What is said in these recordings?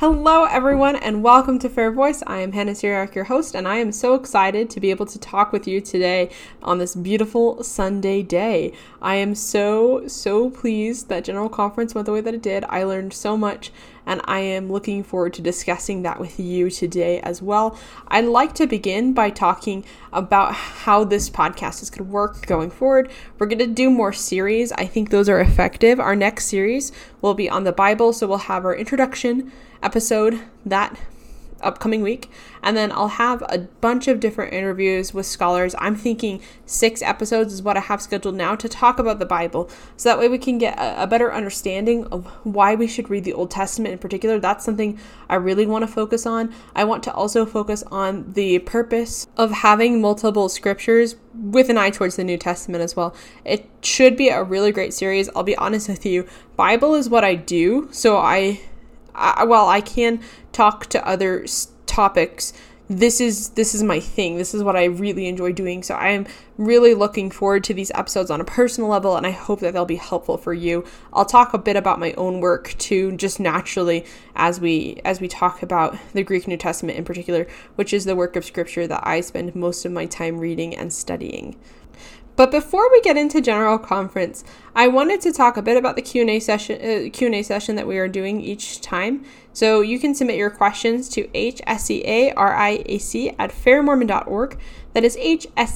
Hello, everyone, and welcome to Fair Voice. I am Hannah Seariac, your host, and I am so excited to be able to talk with you today on this beautiful Sunday day. I am so, so pleased that General Conference went the way that it did. I learned so much, and I am looking forward to discussing that with you today as well. I'd like to begin by talking about how this podcast is going to work going forward. We're going to do more series. I think those are effective. Our next series will be on the Bible, so we'll have our introduction episode that upcoming week. And then I'll have a bunch of different interviews with scholars. I'm thinking six episodes is what I have scheduled now to talk about the Bible. So that way we can get a, a better understanding of why we should read the Old Testament in particular. That's something I really want to focus on. I want to also focus on the purpose of having multiple scriptures with an eye towards the New Testament as well. It should be a really great series. I'll be honest with you. Bible is what I do. So I I, while I can talk to other topics, this is this is my thing. This is what I really enjoy doing. So I am really looking forward to these episodes on a personal level and I hope that they'll be helpful for you. I'll talk a bit about my own work too just naturally as we as we talk about the Greek New Testament in particular, which is the work of scripture that I spend most of my time reading and studying. But before we get into general conference, I wanted to talk a bit about the Q&A session uh, Q&A session that we are doing each time. So you can submit your questions to hseariac at fairmormon.org. That is hseariac at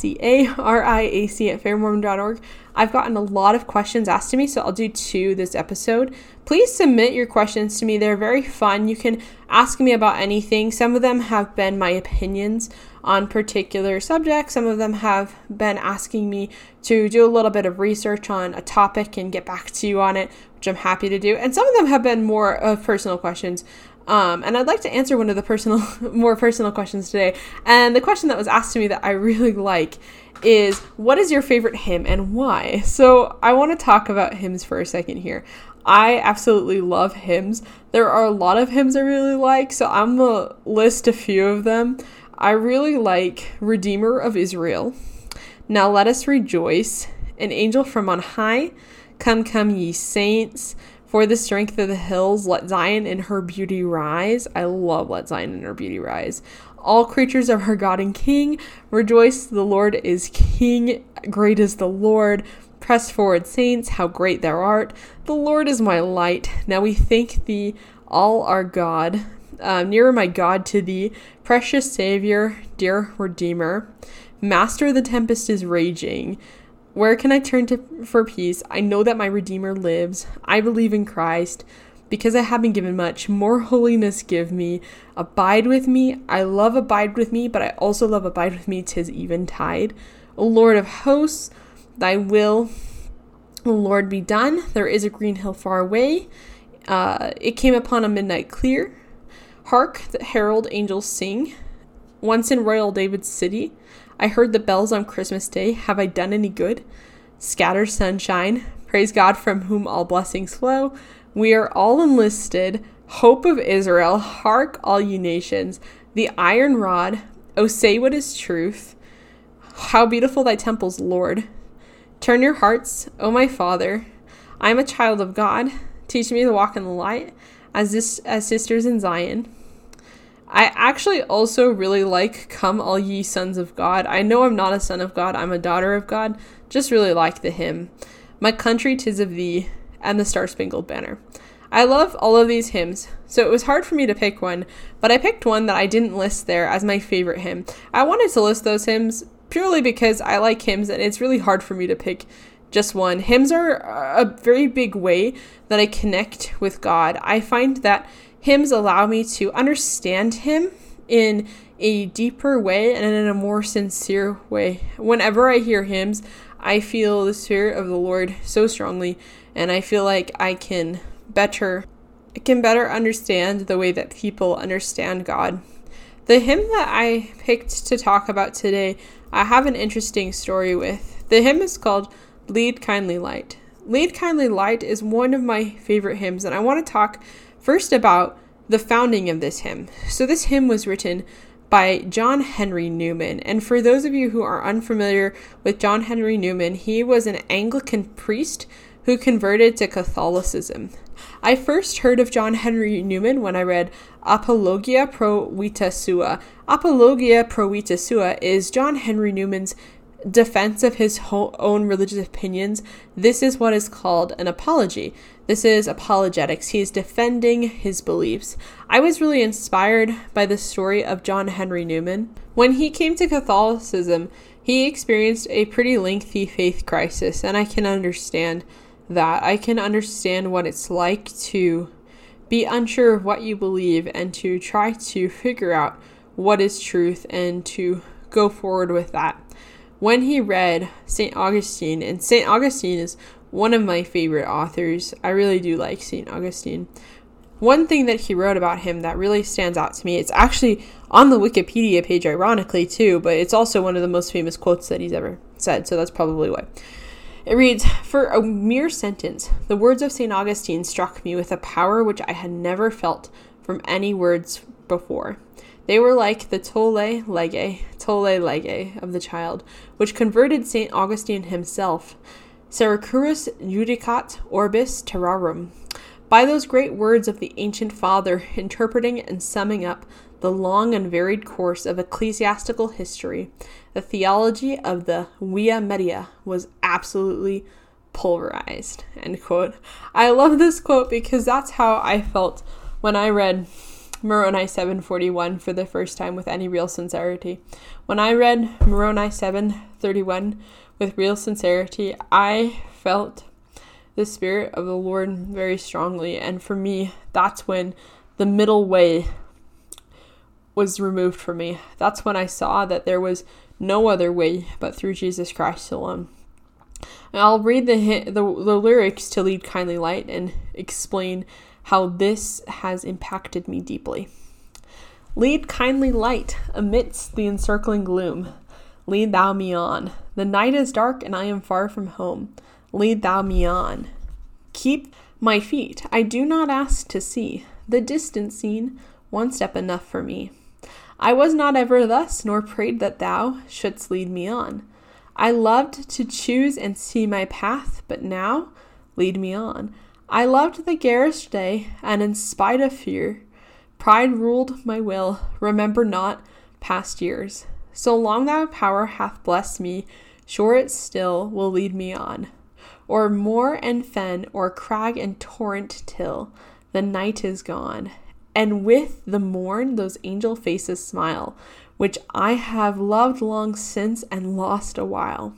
fairmormon.org. I've gotten a lot of questions asked to me, so I'll do two this episode. Please submit your questions to me. They're very fun. You can ask me about anything. Some of them have been my opinions on particular subjects. Some of them have been asking me to do a little bit of research on a topic and get back to you on it, which I'm happy to do. And some of them have been more of personal questions. Um, and I'd like to answer one of the personal, more personal questions today. And the question that was asked to me that I really like is what is your favorite hymn and why? So I want to talk about hymns for a second here. I absolutely love hymns. There are a lot of hymns I really like, so I'm gonna list a few of them. I really like Redeemer of Israel. Now let us rejoice. An angel from on high. Come, come, ye saints. For the strength of the hills, let Zion in her beauty rise. I love Let Zion in her beauty rise. All creatures of her God and King, rejoice, the Lord is King. Great is the Lord. Press forward, saints, how great thou art. The Lord is my light. Now we thank thee, all our God. Uh, nearer, my God, to thee, precious Savior, dear Redeemer. Master, the tempest is raging. Where can I turn to for peace? I know that my Redeemer lives. I believe in Christ. Because I have been given much, more holiness give me. Abide with me. I love abide with me, but I also love abide with me, tis eventide. O Lord of hosts, thy will, O Lord, be done. There is a green hill far away. Uh, it came upon a midnight clear. Hark, the herald angels sing. Once in royal David's city, I heard the bells on Christmas Day. Have I done any good? Scatter sunshine. Praise God from whom all blessings flow. We are all enlisted. Hope of Israel. Hark, all ye nations. The iron rod. Oh, say what is truth. How beautiful thy temples, Lord. Turn your hearts, O my Father. I am a child of God. Teach me to walk in the light as this as sisters in Zion. I actually also really like Come All Ye Sons of God. I know I'm not a son of God, I'm a daughter of God. Just really like the hymn. My country tis of thee and the Star Spangled Banner. I love all of these hymns, so it was hard for me to pick one, but I picked one that I didn't list there as my favorite hymn. I wanted to list those hymns purely because I like hymns and it's really hard for me to pick just one. Hymns are a very big way that I connect with God. I find that hymns allow me to understand Him in a deeper way and in a more sincere way. Whenever I hear hymns, I feel the Spirit of the Lord so strongly, and I feel like I can better I can better understand the way that people understand God. The hymn that I picked to talk about today, I have an interesting story with. The hymn is called Lead Kindly Light. Lead Kindly Light is one of my favorite hymns, and I want to talk First, about the founding of this hymn. So, this hymn was written by John Henry Newman. And for those of you who are unfamiliar with John Henry Newman, he was an Anglican priest who converted to Catholicism. I first heard of John Henry Newman when I read Apologia pro Vita Sua. Apologia pro Vita Sua is John Henry Newman's defense of his ho- own religious opinions. This is what is called an apology. This is apologetics. He is defending his beliefs. I was really inspired by the story of John Henry Newman. When he came to Catholicism, he experienced a pretty lengthy faith crisis, and I can understand that. I can understand what it's like to be unsure of what you believe and to try to figure out what is truth and to go forward with that. When he read St. Augustine, and St. Augustine is one of my favorite authors, I really do like St. Augustine. One thing that he wrote about him that really stands out to me, it's actually on the Wikipedia page, ironically, too, but it's also one of the most famous quotes that he's ever said, so that's probably why. It reads For a mere sentence, the words of St. Augustine struck me with a power which I had never felt from any words before. They were like the tolle lege, tolle lege of the child, which converted St. Augustine himself. Securus judicat orbis terrarum. By those great words of the ancient father, interpreting and summing up the long and varied course of ecclesiastical history, the theology of the Via Media was absolutely pulverized. End quote. I love this quote because that's how I felt when I read Moroni 741 for the first time with any real sincerity. When I read Moroni 731 with real sincerity, I felt the spirit of the Lord very strongly and for me that's when the middle way was removed from me. That's when I saw that there was no other way but through Jesus Christ alone. And I'll read the, the, the lyrics to Lead Kindly Light and explain how this has impacted me deeply. Lead kindly light amidst the encircling gloom. Lead thou me on. The night is dark and I am far from home. Lead thou me on. Keep my feet. I do not ask to see the distant scene, one step enough for me. I was not ever thus, nor prayed that thou shouldst lead me on. I loved to choose and see my path, but now lead me on. I loved the garish day, and in spite of fear, pride ruled my will. Remember not past years. So long thy power hath blessed me, sure it still will lead me on. O'er moor and fen, o'er crag and torrent till the night is gone, and with the morn those angel faces smile, which I have loved long since and lost a while.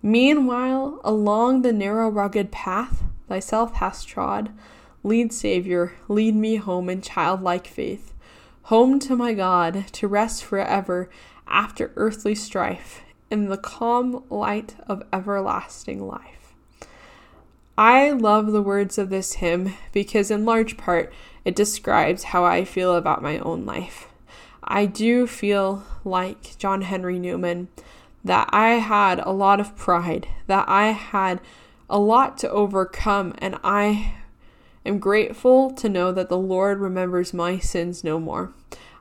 Meanwhile, along the narrow rugged path thyself hast trod, lead, Saviour, lead me home in childlike faith, home to my God, to rest forever after earthly strife, in the calm light of everlasting life. I love the words of this hymn because, in large part, it describes how I feel about my own life. I do feel like John Henry Newman that I had a lot of pride, that I had a lot to overcome, and I am grateful to know that the Lord remembers my sins no more.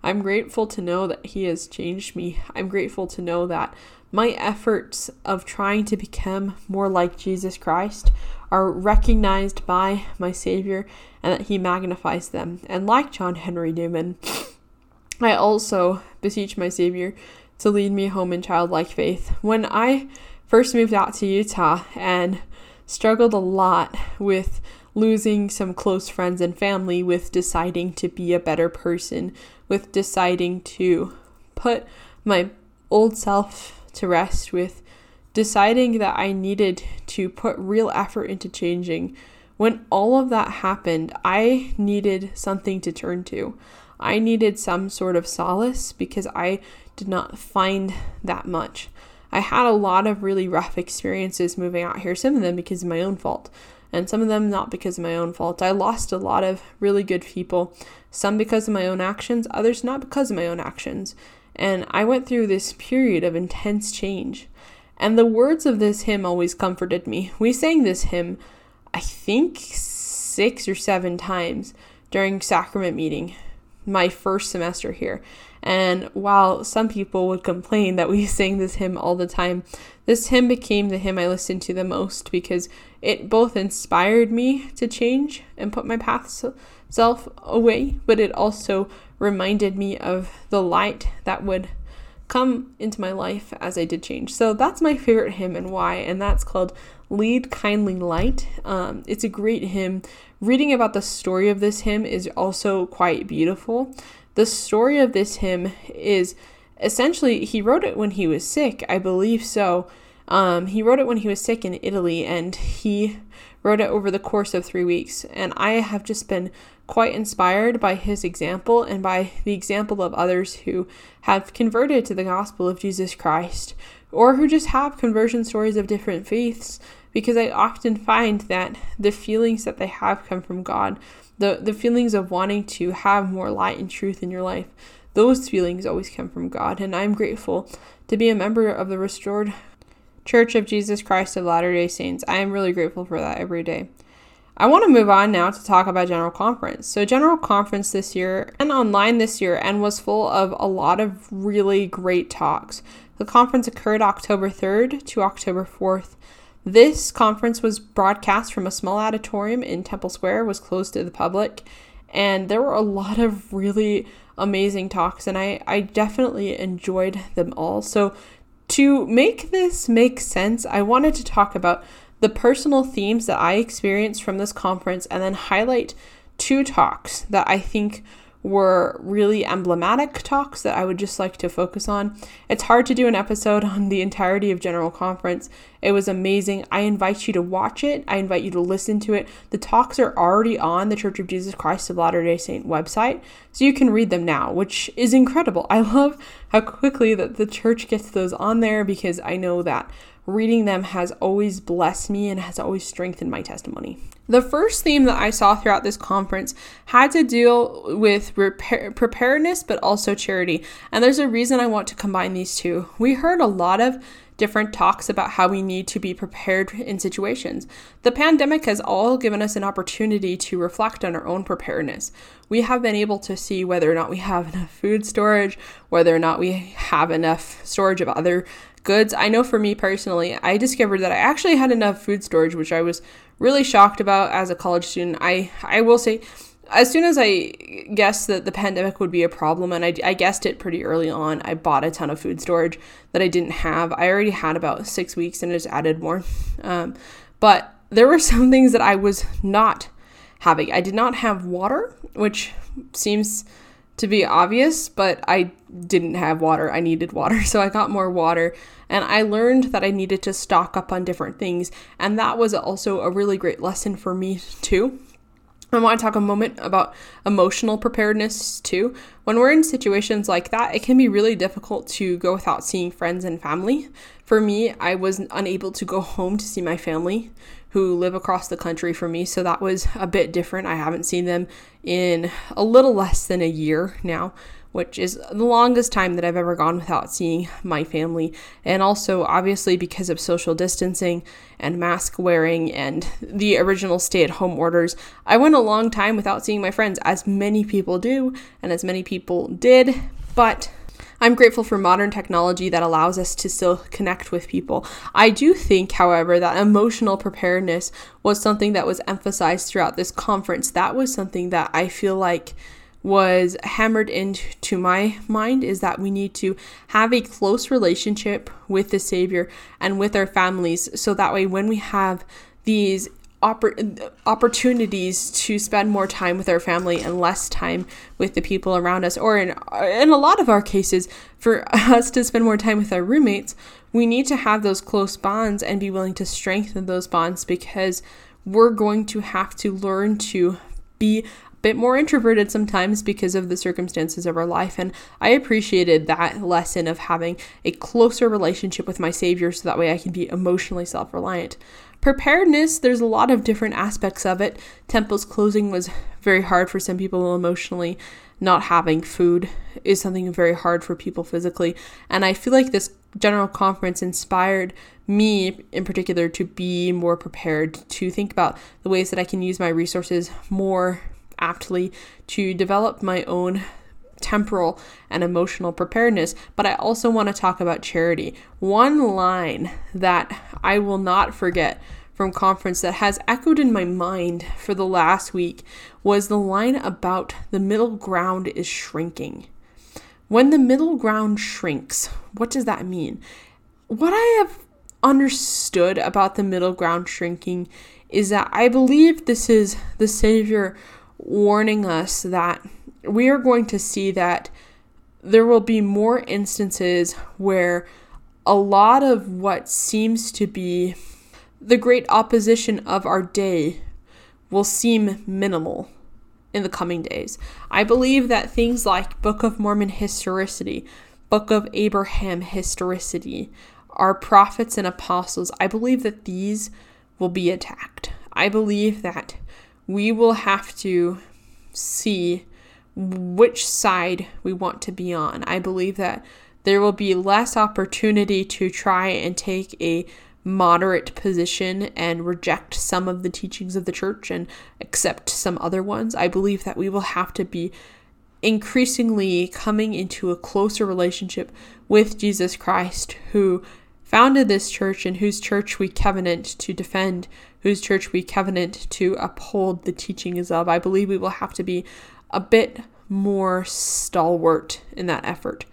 I'm grateful to know that He has changed me. I'm grateful to know that my efforts of trying to become more like Jesus Christ are recognized by my Savior and that He magnifies them. And like John Henry Newman, I also beseech my Savior to lead me home in childlike faith. When I first moved out to Utah and struggled a lot with losing some close friends and family, with deciding to be a better person, with deciding to put my old self to rest, with deciding that I needed to put real effort into changing. When all of that happened, I needed something to turn to. I needed some sort of solace because I did not find that much. I had a lot of really rough experiences moving out here, some of them because of my own fault, and some of them not because of my own fault. I lost a lot of really good people, some because of my own actions, others not because of my own actions. And I went through this period of intense change. And the words of this hymn always comforted me. We sang this hymn, I think, six or seven times during sacrament meeting. my first semester here. And while some people would complain that we sang this hymn all the time, this hymn became the hymn I listened to the most because it both inspired me to change and put my path self away, but it also reminded me of the light that would come into my life as I did change. So that's my favorite hymn and why, and that's called Lead Kindly Light. Um, it's a great hymn. Reading about the story of this hymn is also quite beautiful. The story of this hymn is essentially he wrote it when he was sick, I believe so. Um, he wrote it when he was sick in Italy, and he wrote it over the course of three weeks. And I have just been quite inspired by his example and by the example of others who have converted to the gospel of Jesus Christ or who just have conversion stories of different faiths because I often find that the feelings that they have come from God. The, the feelings of wanting to have more light and truth in your life, those feelings always come from God. And I'm grateful to be a member of the restored Church of Jesus Christ of Latter day Saints. I am really grateful for that every day. I want to move on now to talk about General Conference. So, General Conference this year and online this year and was full of a lot of really great talks. The conference occurred October 3rd to October 4th. This conference was broadcast from a small auditorium in Temple Square, was closed to the public, and there were a lot of really amazing talks, and I, I definitely enjoyed them all. So, to make this make sense, I wanted to talk about the personal themes that I experienced from this conference and then highlight two talks that I think were really emblematic talks that I would just like to focus on. It's hard to do an episode on the entirety of General Conference. It was amazing. I invite you to watch it. I invite you to listen to it. The talks are already on the Church of Jesus Christ of Latter-day Saint website, so you can read them now, which is incredible. I love how quickly that the church gets those on there because I know that reading them has always blessed me and has always strengthened my testimony. The first theme that I saw throughout this conference had to deal with repair, preparedness but also charity. And there's a reason I want to combine these two. We heard a lot of different talks about how we need to be prepared in situations. The pandemic has all given us an opportunity to reflect on our own preparedness. We have been able to see whether or not we have enough food storage, whether or not we have enough storage of other goods. I know for me personally, I discovered that I actually had enough food storage, which I was really shocked about as a college student. I I will say as soon as I guessed that the pandemic would be a problem, and I, I, guessed it pretty early on, I bought a ton of food storage that I didn't have. I already had about six weeks and I just added more. Um, but there were some things that I was not having. I did not have water, which seems to be obvious, but I didn't have water. I needed water. So I got more water and I learned that I needed to stock up on different things. And that was also a really great lesson for me, too. I want to talk a moment about emotional preparedness too. When we're in situations like that, it can be really difficult to go without seeing friends and family. For me, I was unable to go home to see my family who live across the country from me, so that was a bit different. I haven't seen them in a little less than a year now which is the longest time that I've ever gone without seeing my family. And also, obviously, because of social distancing and mask wearing and the original stay at home orders, I went a long time without seeing my friends, as many people do, and as many people did. But I'm grateful for modern technology that allows us to still connect with people. I do think, however, that emotional preparedness was something that was emphasized throughout this conference. That was something that I feel like was hammered into my mind is that we need to have a close relationship with the Savior and with our families so that way when we have these oppor- opportunities to spend more time with our family and less time with the people around us. Or in in a lot of our cases for us to spend more time with our roommates we need to have those close bonds and be willing to strengthen those bonds because we're going to have to learn to be bit more introverted sometimes because of the circumstances of our life. And I appreciated that lesson of having a closer relationship with my Savior so that way I can be emotionally self reliant. Preparedness, there's a lot of different aspects of it. Temples closing was very hard for some people emotionally. Not having food is something very hard for people physically. And I feel like this general conference inspired me in particular to be more prepared, to think about the ways that I can use my resources more aptly to develop my own temporal and emotional preparedness, but I also want to talk about charity. One line that I will not forget from conference that has echoed in my mind for the last week was the line about the middle ground is shrinking. When the middle ground shrinks, what does that mean? What I have understood about the middle ground shrinking is that I believe this is the Savior warning us that we are going to see that there will be more instances where a lot of what seems to be the great opposition of our day will seem minimal in the coming days. I believe that things like Book of Mormon historicity, Book of Abraham historicity, our prophets and apostles, I believe that these will be attacked. I believe that we will have to see which side we want to be on. I believe that there will be less opportunity to try and take a moderate position and reject some of the teachings of the church and accept some other ones. I believe that we will have to be increasingly coming into a closer relationship with Jesus Christ, who founded this church and whose church we covenant to defend, whose church we covenant to uphold the teachings of. I believe we will have to be a bit more stalwart in that effort.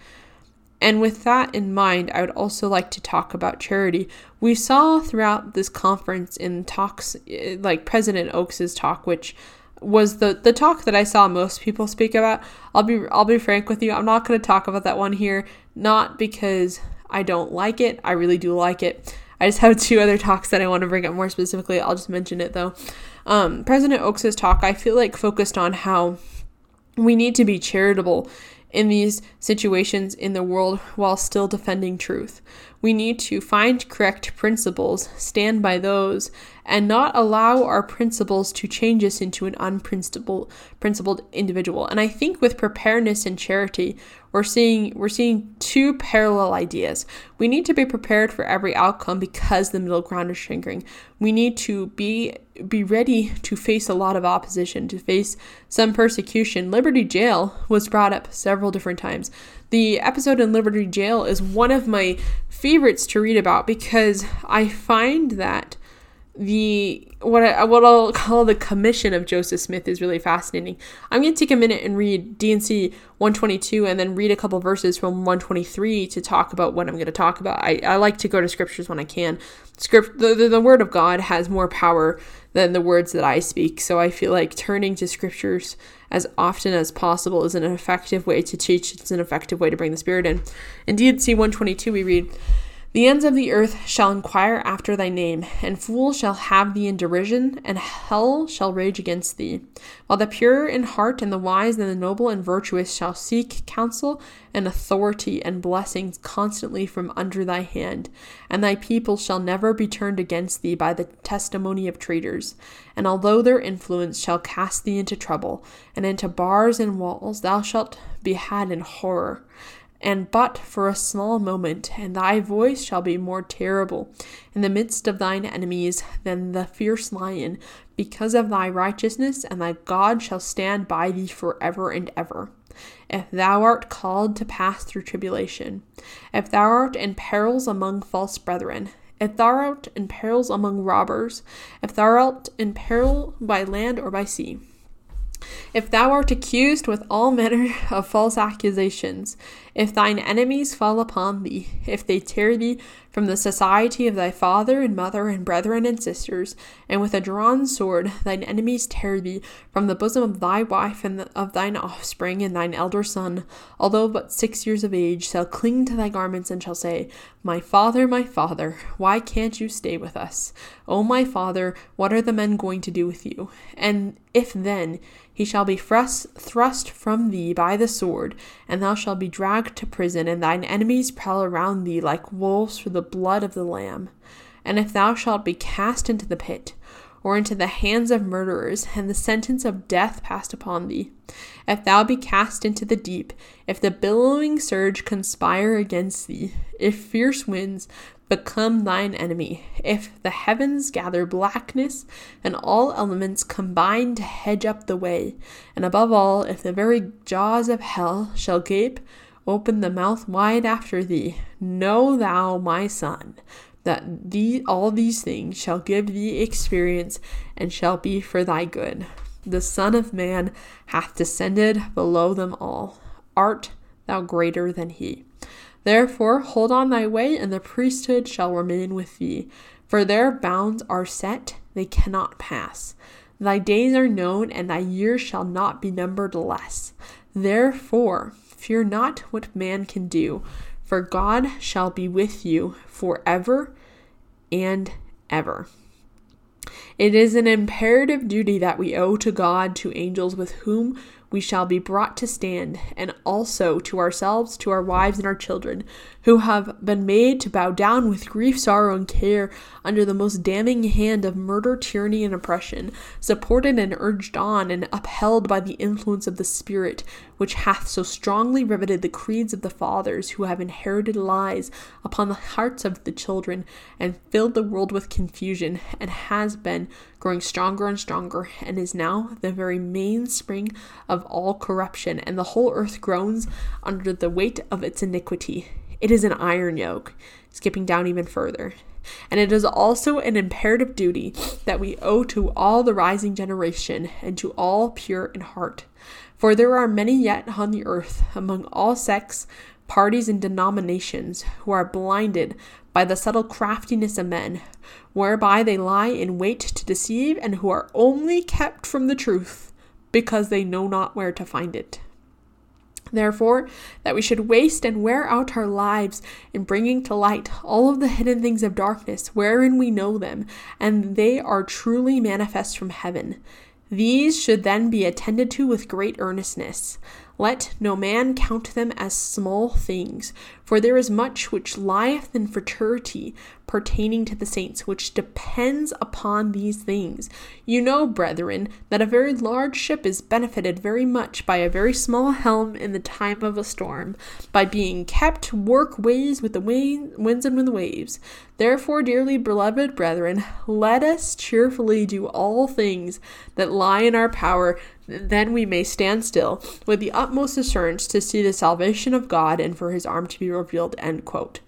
And with that in mind, I would also like to talk about charity. We saw throughout this conference in talks like President Oaks's talk, which was the the talk that I saw most people speak about. I'll be I'll be frank with you. I'm not going to talk about that one here, not because I don't like it. I really do like it. I just have two other talks that I want to bring up more specifically. I'll just mention it though. Um, President Oaks's talk, I feel like focused on how we need to be charitable in these situations in the world while still defending truth. We need to find correct principles, stand by those, and not allow our principles to change us into an unprincipled principled individual. And I think with preparedness and charity, we're seeing we're seeing two parallel ideas. We need to be prepared for every outcome because the middle ground is shrinking. We need to be be ready to face a lot of opposition, to face some persecution. Liberty Jail was brought up several different times. The episode in Liberty Jail is one of my favorites to read about because I find that the what I what I'll call the commission of Joseph Smith is really fascinating. I'm going to take a minute and read D&C 122 and then read a couple verses from 123 to talk about what I'm going to talk about. I, I like to go to scriptures when I can. Script the, the, the word of God has more power than the words that I speak, so I feel like turning to scriptures as often as possible is an effective way to teach. It's an effective way to bring the spirit in. In D&C 122 we read the ends of the earth shall inquire after thy name, and fools shall have thee in derision, and hell shall rage against thee. While the pure in heart and the wise and the noble and virtuous shall seek counsel and authority and blessings constantly from under thy hand, and thy people shall never be turned against thee by the testimony of traitors. And although their influence shall cast thee into trouble, and into bars and walls, thou shalt be had in horror and but for a small moment, and thy voice shall be more terrible in the midst of thine enemies than the fierce lion, because of thy righteousness, and thy God shall stand by thee for ever and ever. If thou art called to pass through tribulation, if thou art in perils among false brethren, if thou art in perils among robbers, if thou art in peril by land or by sea, if thou art accused with all manner of false accusations, if thine enemies fall upon thee, if they tear thee from the society of thy father and mother and brethren and sisters, and with a drawn sword thine enemies tear thee from the bosom of thy wife and of thine offspring, and thine elder son, although but six years of age, shall cling to thy garments and shall say, My father, my father, why can't you stay with us? O my father, what are the men going to do with you? And if then he shall be thrust, from thee by the sword, and thou shalt be dragged to prison, and thine enemies prowl around thee like wolves for the blood of the Lamb. And if thou shalt be cast into the pit, or into the hands of murderers, and the sentence of death passed upon thee. If thou be cast into the deep, if the billowing surge conspire against thee, if fierce winds become thine enemy, if the heavens gather blackness, and all elements combine to hedge up the way, and above all, if the very jaws of hell shall gape, open the mouth wide after thee, know thou, my son, that thee, all these things shall give thee experience and shall be for thy good. The Son of Man hath descended below them all. Art thou greater than he? Therefore, hold on thy way, and the priesthood shall remain with thee. For their bounds are set, they cannot pass. Thy days are known, and thy years shall not be numbered less. Therefore, fear not what man can do, for God shall be with you forever and ever. It is an imperative duty that we owe to God, to angels with whom we shall be brought to stand, and also to ourselves, to our wives, and our children, who have been made to bow down with grief, sorrow, and care under the most damning hand of murder, tyranny, and oppression, supported and urged on and upheld by the influence of the Spirit, which hath so strongly riveted the creeds of the fathers who have inherited lies upon the hearts of the children, and filled the world with confusion, and has been growing stronger and stronger, and is now the very mainspring of all corruption, and the whole earth groans under the weight of its iniquity. It is an iron yoke, skipping down even further. And it is also an imperative duty that we owe to all the rising generation and to all pure in heart. For there are many yet on the earth, among all sects, parties, and denominations, who are blinded by the subtle craftiness of men, whereby they lie in wait to deceive, and who are only kept from the truth because they know not where to find it. Therefore, that we should waste and wear out our lives in bringing to light all of the hidden things of darkness, wherein we know them, and they are truly manifest from heaven. These should then be attended to with great earnestness. Let no man count them as small things, for there is much which lieth in futurity pertaining to the saints, which depends upon these things. You know, brethren, that a very large ship is benefited very much by a very small helm in the time of a storm, by being kept work ways with the winds and with the waves. Therefore, dearly beloved brethren, let us cheerfully do all things that lie in our power then we may stand still with the utmost assurance to see the salvation of God and for his arm to be revealed. End quote.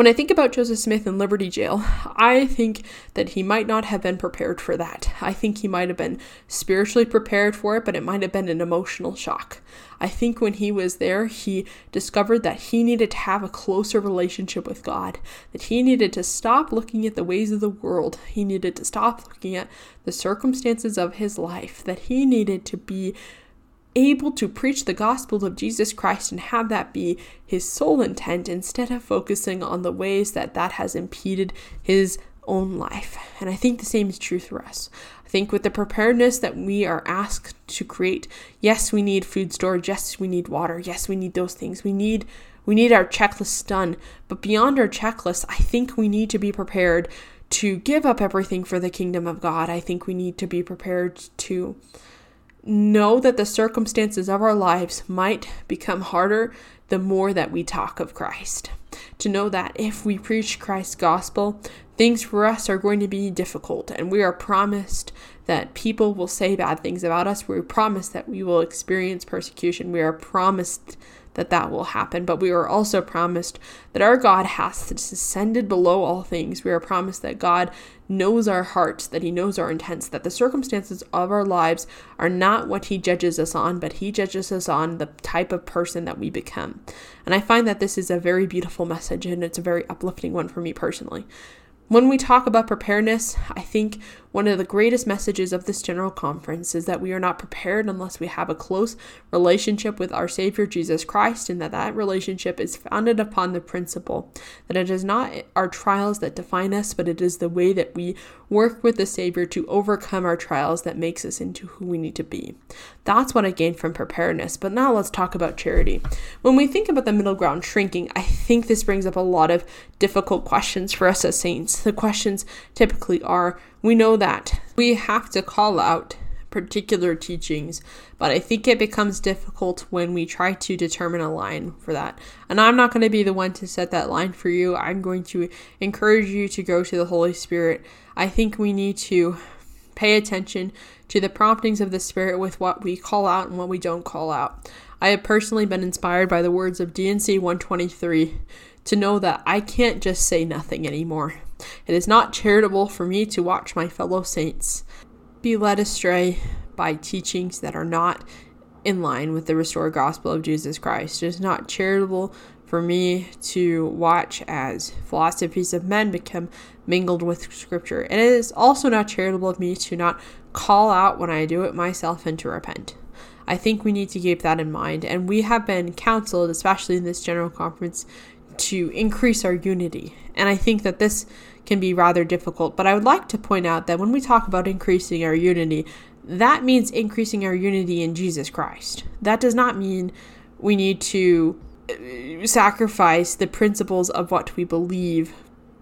When I think about Joseph Smith in Liberty Jail, I think that he might not have been prepared for that. I think he might have been spiritually prepared for it, but it might have been an emotional shock. I think when he was there, he discovered that he needed to have a closer relationship with God, that he needed to stop looking at the ways of the world, he needed to stop looking at the circumstances of his life, that he needed to be able to preach the gospel of Jesus Christ and have that be his sole intent instead of focusing on the ways that that has impeded his own life. And I think the same is true for us. I think with the preparedness that we are asked to create, yes, we need food storage, yes, we need water, yes, we need those things. We need we need our checklist done, but beyond our checklist, I think we need to be prepared to give up everything for the kingdom of God. I think we need to be prepared to know that the circumstances of our lives might become harder the more that we talk of Christ. To know that if we preach Christ's gospel, things for us are going to be difficult, and we are promised that people will say bad things about us. We're promised that we will experience persecution. We are promised that that will happen, but we are also promised that our God has descended below all things. We are promised that God knows our hearts, that He knows our intents, that the circumstances of our lives are not what He judges us on, but He judges us on the type of person that we become. And I find that this is a very beautiful message and it's a very uplifting one for me personally. When we talk about preparedness, I think one of the greatest messages of this general conference is that we are not prepared unless we have a close relationship with our Savior Jesus Christ, and that that relationship is founded upon the principle that it is not our trials that define us, but it is the way that we work with the Savior to overcome our trials that makes us into who we need to be. That's what I gained from preparedness. But now let's talk about charity. When we think about the middle ground shrinking, I think this brings up a lot of difficult questions for us as saints the questions typically are we know that we have to call out particular teachings, but I think it becomes difficult when we try to determine a line for that. And I'm not going to be the one to set that line for you. I'm going to encourage you to go to the Holy Spirit. I think we need to pay attention to the promptings of the Spirit with what we call out and what we don't call out. I have personally been inspired by the words of D&C 123 to know that I can't just say nothing anymore. It is not charitable for me to watch my fellow saints be led astray by teachings that are not in line with the restored gospel of Jesus Christ. It is not charitable for me to watch as philosophies of men become mingled with scripture. And it is also not charitable of me to not call out when I do it myself and to repent. I think we need to keep that in mind. And we have been counseled, especially in this general conference, to increase our unity. And I think that this can be rather difficult. But I would like to point out that when we talk about increasing our unity, that means increasing our unity in Jesus Christ. That does not mean we need to uh, sacrifice the principles of what we believe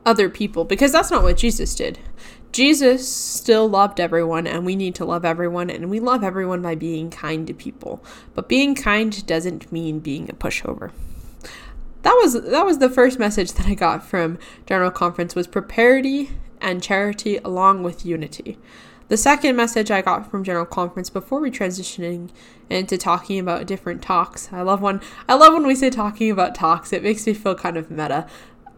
other people because that's not what Jesus did. Jesus still loved everyone and we need to love everyone and we love everyone by being kind to people. But being kind doesn't mean being a pushover that was that was the first message that I got from General Conference was prosperity and charity along with unity. The second message I got from General Conference before we transitioning into talking about different talks. I love when I love when we say talking about talks. It makes me feel kind of meta.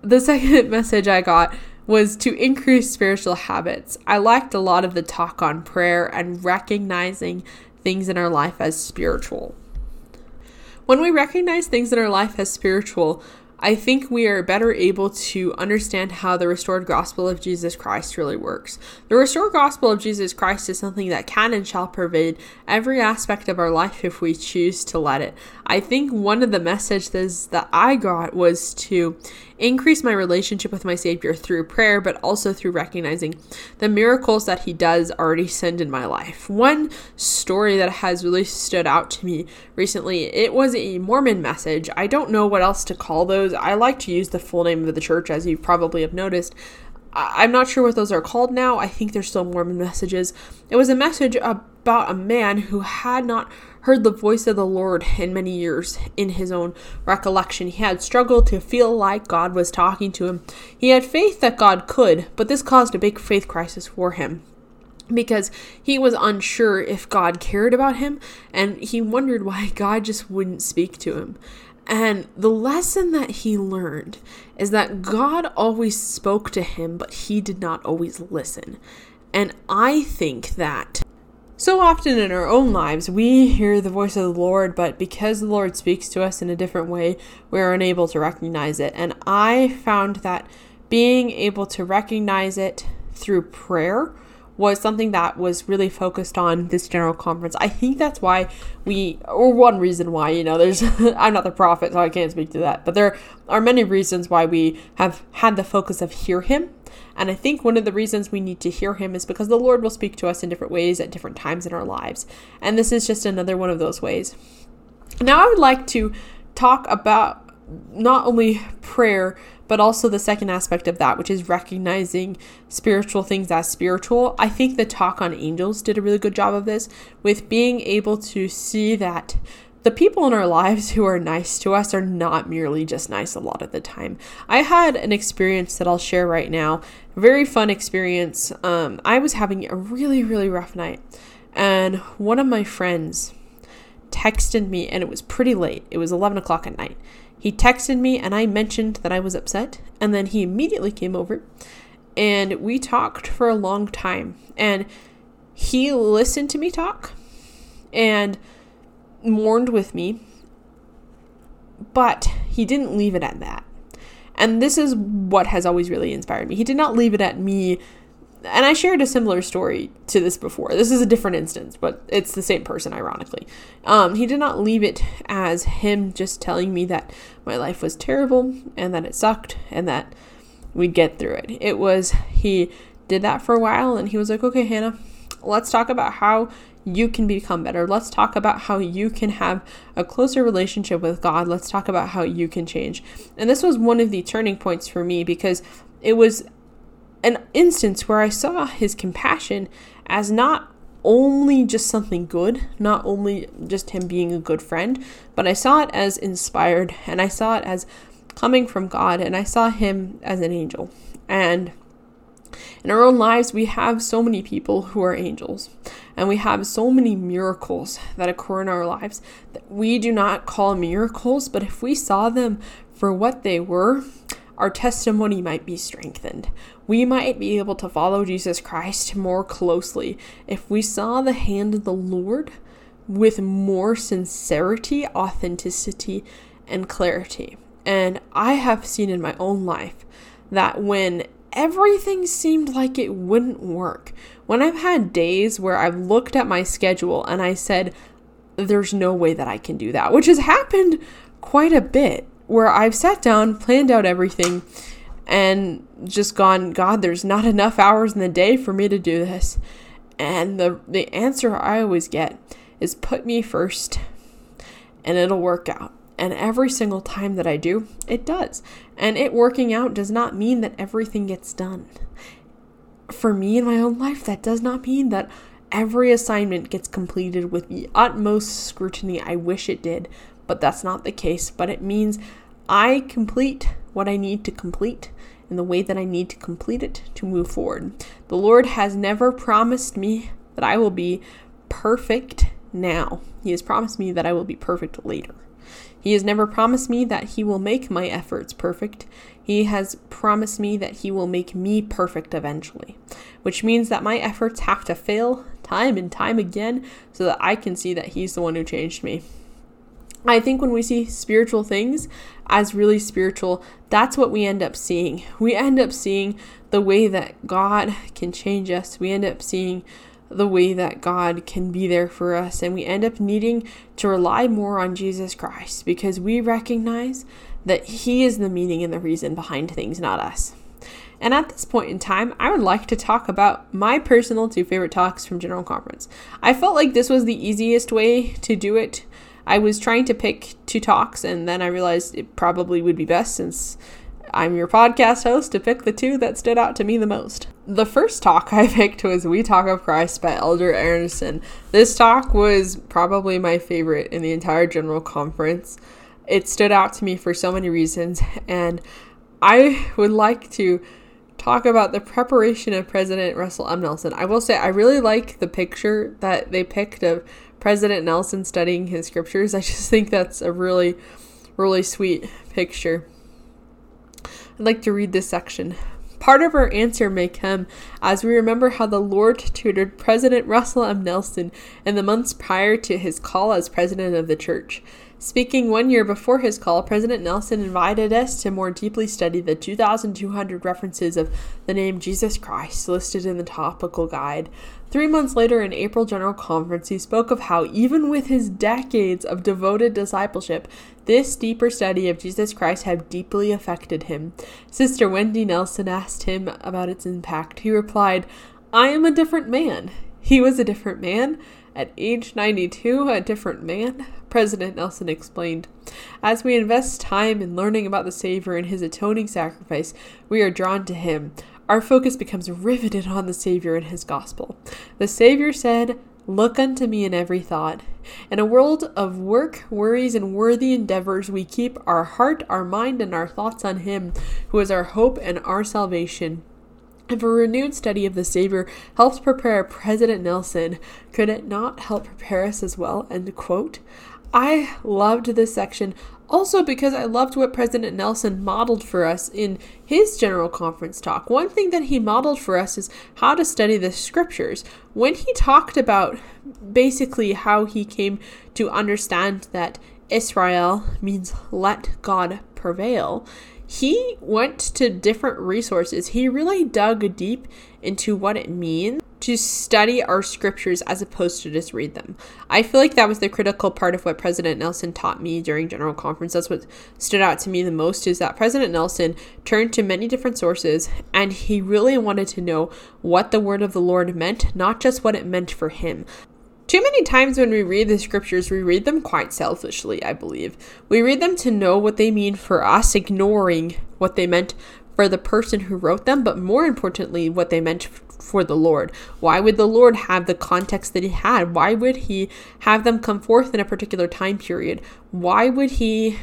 The second message I got was to increase spiritual habits. I liked a lot of the talk on prayer and recognizing things in our life as spiritual. When we recognize things in our life as spiritual, I think we are better able to understand how the restored gospel of Jesus Christ really works. The restored gospel of Jesus Christ is something that can and shall pervade every aspect of our life if we choose to let it. I think one of the messages that I got was to increase my relationship with my Savior through prayer, but also through recognizing the miracles that He does already send in my life. One story that has really stood out to me recently, it was a Mormon message. I don't know what else to call those. I like to use the full name of the church, as you probably have noticed. I'm not sure what those are called now. I think they're still Mormon messages. It was a message about a man who had not heard the voice of the Lord in many years in his own recollection. He had struggled to feel like God was talking to him. He had faith that God could, but this caused a big faith crisis for him because he was unsure if God cared about him and he wondered why God just wouldn't speak to him. And the lesson that he learned is that God always spoke to him, but he did not always listen. And I think that so often in our own lives, we hear the voice of the Lord, but because the Lord speaks to us in a different way, we're unable to recognize it. And I found that being able to recognize it through prayer was something that was really focused on this general conference. I think that's why we, or one reason why, you know, there's, I'm not the prophet, so I can't speak to that, but there are many reasons why we have had the focus of hear him and I think one of the reasons we need to hear him is because the Lord will speak to us in different ways at different times in our lives. And this is just another one of those ways. Now, I would like to talk about not only prayer, but also the second aspect of that, which is recognizing spiritual things as spiritual. I think the talk on angels did a really good job of this with being able to see that the people in our lives who are nice to us are not merely just nice a lot of the time. I had an experience that I'll share right now, very fun experience. Um, I was having a really, really rough night, and one of my friends texted me, and it was pretty late. It was 11 o'clock at night. He texted me, and I mentioned that I was upset, and then he immediately came over, and we talked for a long time. And he listened to me talk, and mourned with me, but he didn't leave it at that. And this is what has always really inspired me. He did not leave it at me. And I shared a similar story to this before. This is a different instance, but it's the same person, ironically. Um, he did not leave it as him just telling me that my life was terrible and that it sucked and that we'd get through it. It was, he did that for a while and he was like, okay, Hannah, let's talk about how you can become better. Let's talk about how you can have a closer relationship with God. Let's talk about how you can change. And this was one of the turning points for me because it was an instance where I saw his compassion as not only just something good, not only just him being a good friend, but I saw it as inspired and I saw it as coming from God and I saw him as an angel. And in our own lives, we have so many people who are angels, and we have so many miracles that occur in our lives that we do not call miracles, but if we saw them for what they were, our testimony might be strengthened. We might be able to follow Jesus Christ more closely if we saw the hand of the Lord with more sincerity, authenticity, and clarity. And I have seen in my own life that when everything seemed like it wouldn't work. When I've had days where I've looked at my schedule and I said, there's no way that I can do that, which has happened quite a bit, where I've sat down, planned out everything, and just gone, God, there's not enough hours in the day for me to do this. And the, the answer I always get is put me first and it'll work out. And every single time that I do, it does. And it working out does not mean that everything gets done. For me in my own life, that does not mean that every assignment gets completed with the utmost scrutiny. I wish it did, but that's not the case. But it means I complete what I need to complete in the way that I need to complete it to move forward. The Lord has never promised me that I will be perfect now, He has promised me that I will be perfect later. He has never promised me that He will make my efforts perfect. He has promised me that He will make me perfect eventually, which means that my efforts have to fail time and time again so that I can see that He's the one who changed me. I think when we see spiritual things as really spiritual, that's what we end up seeing. We end up seeing the way that God can change us. We end up seeing the way that God can be there for us. And we end up needing to rely more on Jesus Christ because we recognize that He is the meaning and the reason behind things, not us. And at this point in time, I would like to talk about my personal two favorite talks from General Conference. I felt like this was the easiest way to do it. I was trying to pick two talks, and then I realized it probably would be best since I'm your podcast host to pick the two that stood out to me the most. The first talk I picked was We Talk of Christ by Elder Andersen. This talk was probably my favorite in the entire general conference. It stood out to me for so many reasons, and I would like to talk about the preparation of President Russell M. Nelson. I will say I really like the picture that they picked of President Nelson studying his scriptures. I just think that's a really, really sweet picture. I'd like to read this section. Part of our answer may come as we remember how the Lord tutored President Russell M. Nelson in the months prior to his call as president of the church. Speaking one year before his call, President Nelson invited us to more deeply study the 2,200 references of the name Jesus Christ listed in the topical guide. Three months later, in April General Conference, he spoke of how, even with his decades of devoted discipleship, this deeper study of Jesus Christ had deeply affected him. Sister Wendy Nelson asked him about its impact. He replied, I am a different man. He was a different man. At age 92, a different man, President Nelson explained. As we invest time in learning about the Savior and his atoning sacrifice, we are drawn to him our focus becomes riveted on the Savior and his gospel. The Savior said, Look unto me in every thought. In a world of work, worries, and worthy endeavors, we keep our heart, our mind, and our thoughts on Him, who is our hope and our salvation. If a renewed study of the Savior helps prepare President Nelson, could it not help prepare us as well? End quote. I loved this section also, because I loved what President Nelson modeled for us in his General Conference talk. One thing that he modeled for us is how to study the scriptures. When he talked about basically how he came to understand that Israel means let God prevail, he went to different resources. He really dug deep into what it means to study our scriptures as opposed to just read them. I feel like that was the critical part of what President Nelson taught me during General Conference. That's what stood out to me the most is that President Nelson turned to many different sources and he really wanted to know what the word of the Lord meant, not just what it meant for him. Too many times when we read the scriptures, we read them quite selfishly, I believe. We read them to know what they mean for us, ignoring what they meant for the person who wrote them, but more importantly, what they meant for the Lord. Why would the Lord have the context that he had? Why would he have them come forth in a particular time period? Why would he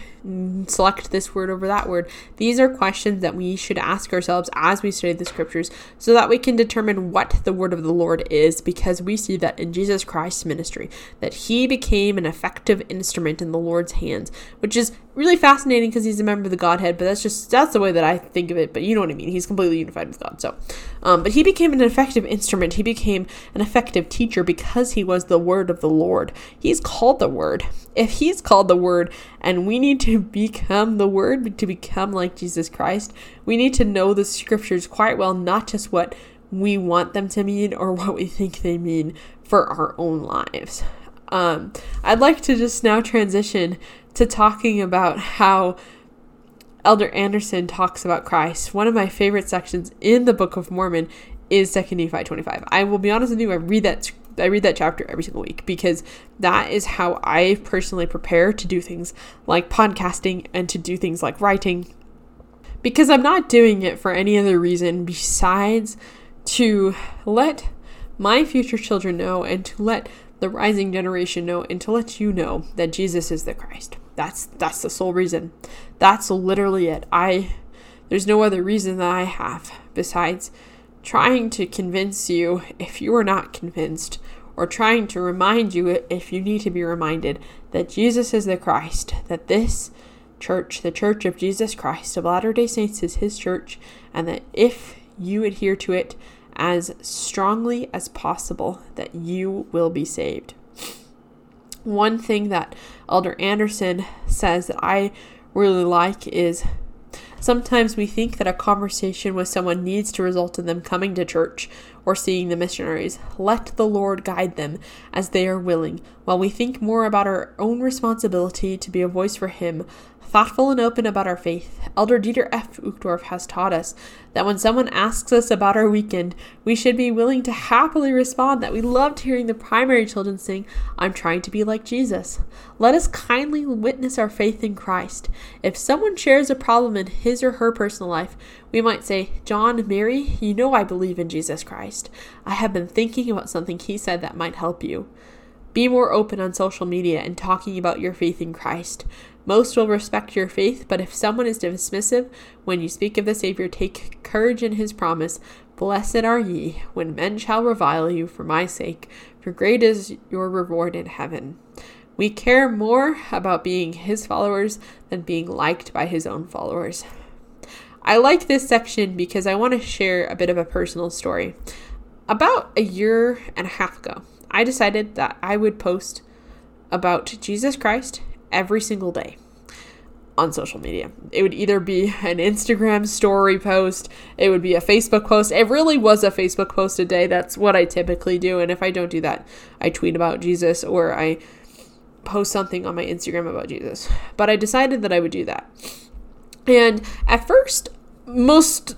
select this word over that word? These are questions that we should ask ourselves as we study the scriptures so that we can determine what the word of the Lord is because we see that in Jesus Christ's ministry that he became an effective instrument in the Lord's hands, which is really fascinating because he's a member of the Godhead, but that's just that's the way that I think of it, but you know what I mean. He's completely unified with God. So, um, but he became an effective instrument. He became an effective teacher because he was the word of the Lord. He's called the word. If he's called the word and we need to become the word to become like Jesus Christ, we need to know the scriptures quite well, not just what we want them to mean or what we think they mean for our own lives. Um, I'd like to just now transition to talking about how Elder Andersen talks about Christ. One of my favorite sections in the Book of Mormon is Second Nephi 25. I will be honest with you, I read that I read that chapter every single week because that is how I personally prepare to do things like podcasting and to do things like writing. Because I'm not doing it for any other reason besides to let my future children know and to let the rising generation know and to let you know that Jesus is the Christ. That's that's the sole reason. That's literally it. I there's no other reason that I have besides trying to convince you if you are not convinced or trying to remind you if you need to be reminded that Jesus is the Christ, that this church, the Church of Jesus Christ of Latter-day Saints is his church and that if you adhere to it, as strongly as possible that you will be saved. One thing that Elder Andersen says that I really like is sometimes we think that a conversation with someone needs to result in them coming to church or seeing the missionaries. Let the Lord guide them as they are willing, while we think more about our own responsibility to be a voice for Him thoughtful and open about our faith. Elder Dieter F. Uchtdorf has taught us that when someone asks us about our weekend, we should be willing to happily respond that we loved hearing the primary children sing, I'm trying to be like Jesus. Let us kindly witness our faith in Christ. If someone shares a problem in his or her personal life, we might say, John, Mary, you know I believe in Jesus Christ. I have been thinking about something he said that might help you. Be more open on social media and talking about your faith in Christ. Most will respect your faith, but if someone is dismissive when you speak of the Savior, take courage in his promise. Blessed are ye when men shall revile you for my sake, for great is your reward in heaven. We care more about being his followers than being liked by his own followers. I like this section because I want to share a bit of a personal story. About a year and a half ago, I decided that I would post about Jesus Christ every single day on social media. It would either be an Instagram story post, it would be a Facebook post. It really was a Facebook post a day. That's what I typically do. And if I don't do that, I tweet about Jesus or I post something on my Instagram about Jesus. But I decided that I would do that. And at first, most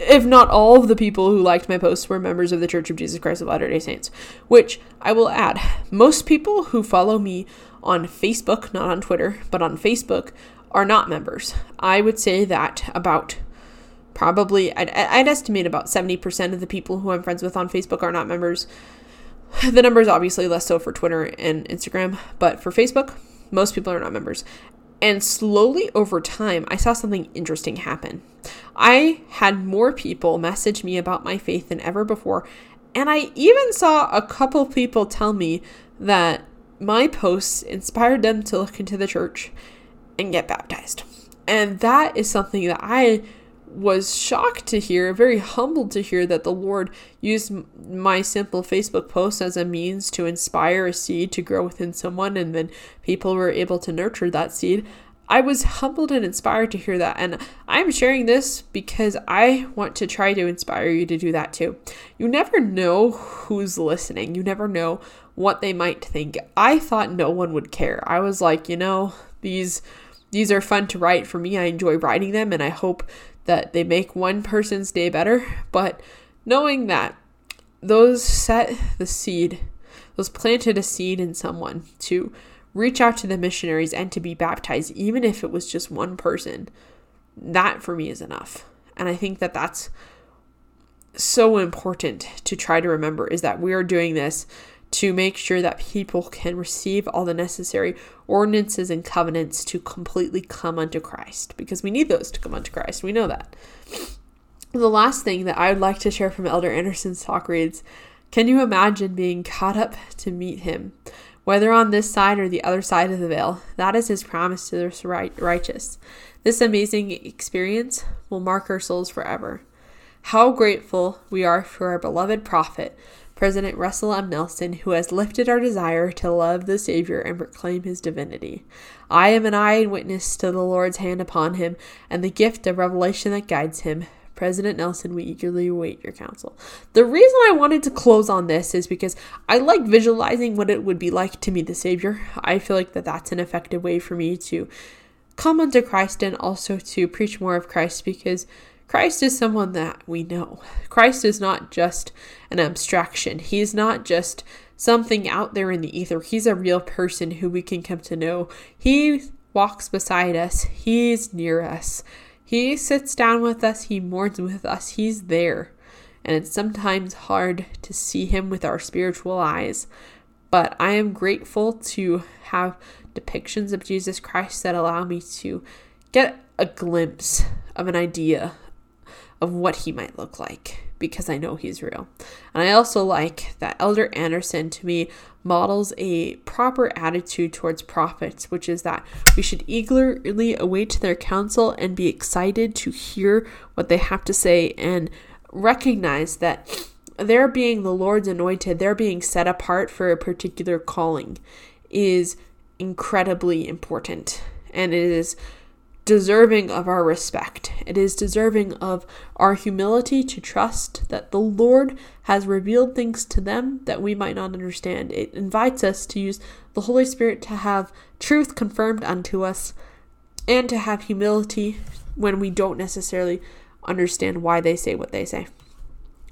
if not all of the people who liked my posts were members of the Church of Jesus Christ of Latter day Saints, which I will add, most people who follow me on Facebook, not on Twitter, but on Facebook, are not members. I would say that about probably, I'd, I'd estimate about 70% of the people who I'm friends with on Facebook are not members. The number is obviously less so for Twitter and Instagram, but for Facebook, most people are not members. And slowly over time, I saw something interesting happen. I had more people message me about my faith than ever before. And I even saw a couple people tell me that my posts inspired them to look into the church and get baptized. And that is something that I was shocked to hear, very humbled to hear that the Lord used my simple Facebook post as a means to inspire a seed to grow within someone, and then people were able to nurture that seed. I was humbled and inspired to hear that, and I'm sharing this because I want to try to inspire you to do that too. You never know who's listening, you never know what they might think. I thought no one would care. I was like, you know, these these are fun to write for me. I enjoy writing them and I hope that they make one person's day better, but knowing that those set the seed, those planted a seed in someone to reach out to the missionaries and to be baptized, even if it was just one person, that for me is enough. And I think that that's so important to try to remember is that we are doing this to make sure that people can receive all the necessary ordinances and covenants to completely come unto Christ because we need those to come unto Christ. We know that. The last thing that I would like to share from Elder Andersen's talk reads Can you imagine being caught up to meet him? Whether on this side or the other side of the veil, that is his promise to the righteous. This amazing experience will mark our souls forever. How grateful we are for our beloved prophet, President Russell M. Nelson, who has lifted our desire to love the Savior and proclaim his divinity. I am an eye and witness to the Lord's hand upon him and the gift of revelation that guides him. President Nelson, we eagerly await your counsel. The reason I wanted to close on this is because I like visualizing what it would be like to meet the Savior. I feel like that that's an effective way for me to come unto Christ and also to preach more of Christ because Christ is someone that we know. Christ is not just an abstraction, He's not just something out there in the ether. He's a real person who we can come to know. He walks beside us, He's near us. He sits down with us, He mourns with us, He's there. And it's sometimes hard to see Him with our spiritual eyes. But I am grateful to have depictions of Jesus Christ that allow me to get a glimpse of an idea of what he might look like because I know he's real. And I also like that Elder Andersen to me models a proper attitude towards prophets, which is that we should eagerly await their counsel and be excited to hear what they have to say and recognize that they're being the Lord's anointed, they're being set apart for a particular calling is incredibly important. And it is deserving of our respect. It is deserving of our humility to trust that the Lord has revealed things to them that we might not understand. It invites us to use the Holy Spirit to have truth confirmed unto us and to have humility when we don't necessarily understand why they say what they say.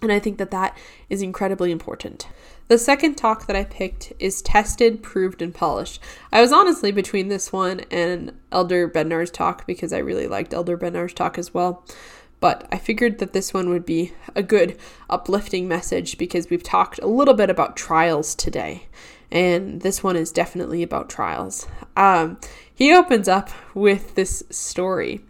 And I think that that is incredibly important. The second talk that I picked is Tested, Proved, and Polished. I was honestly between this one and Elder Bednar's talk because I really liked Elder Bednar's talk as well. But I figured that this one would be a good uplifting message because we've talked a little bit about trials today and this one is definitely about trials. Um, he opens up with this story.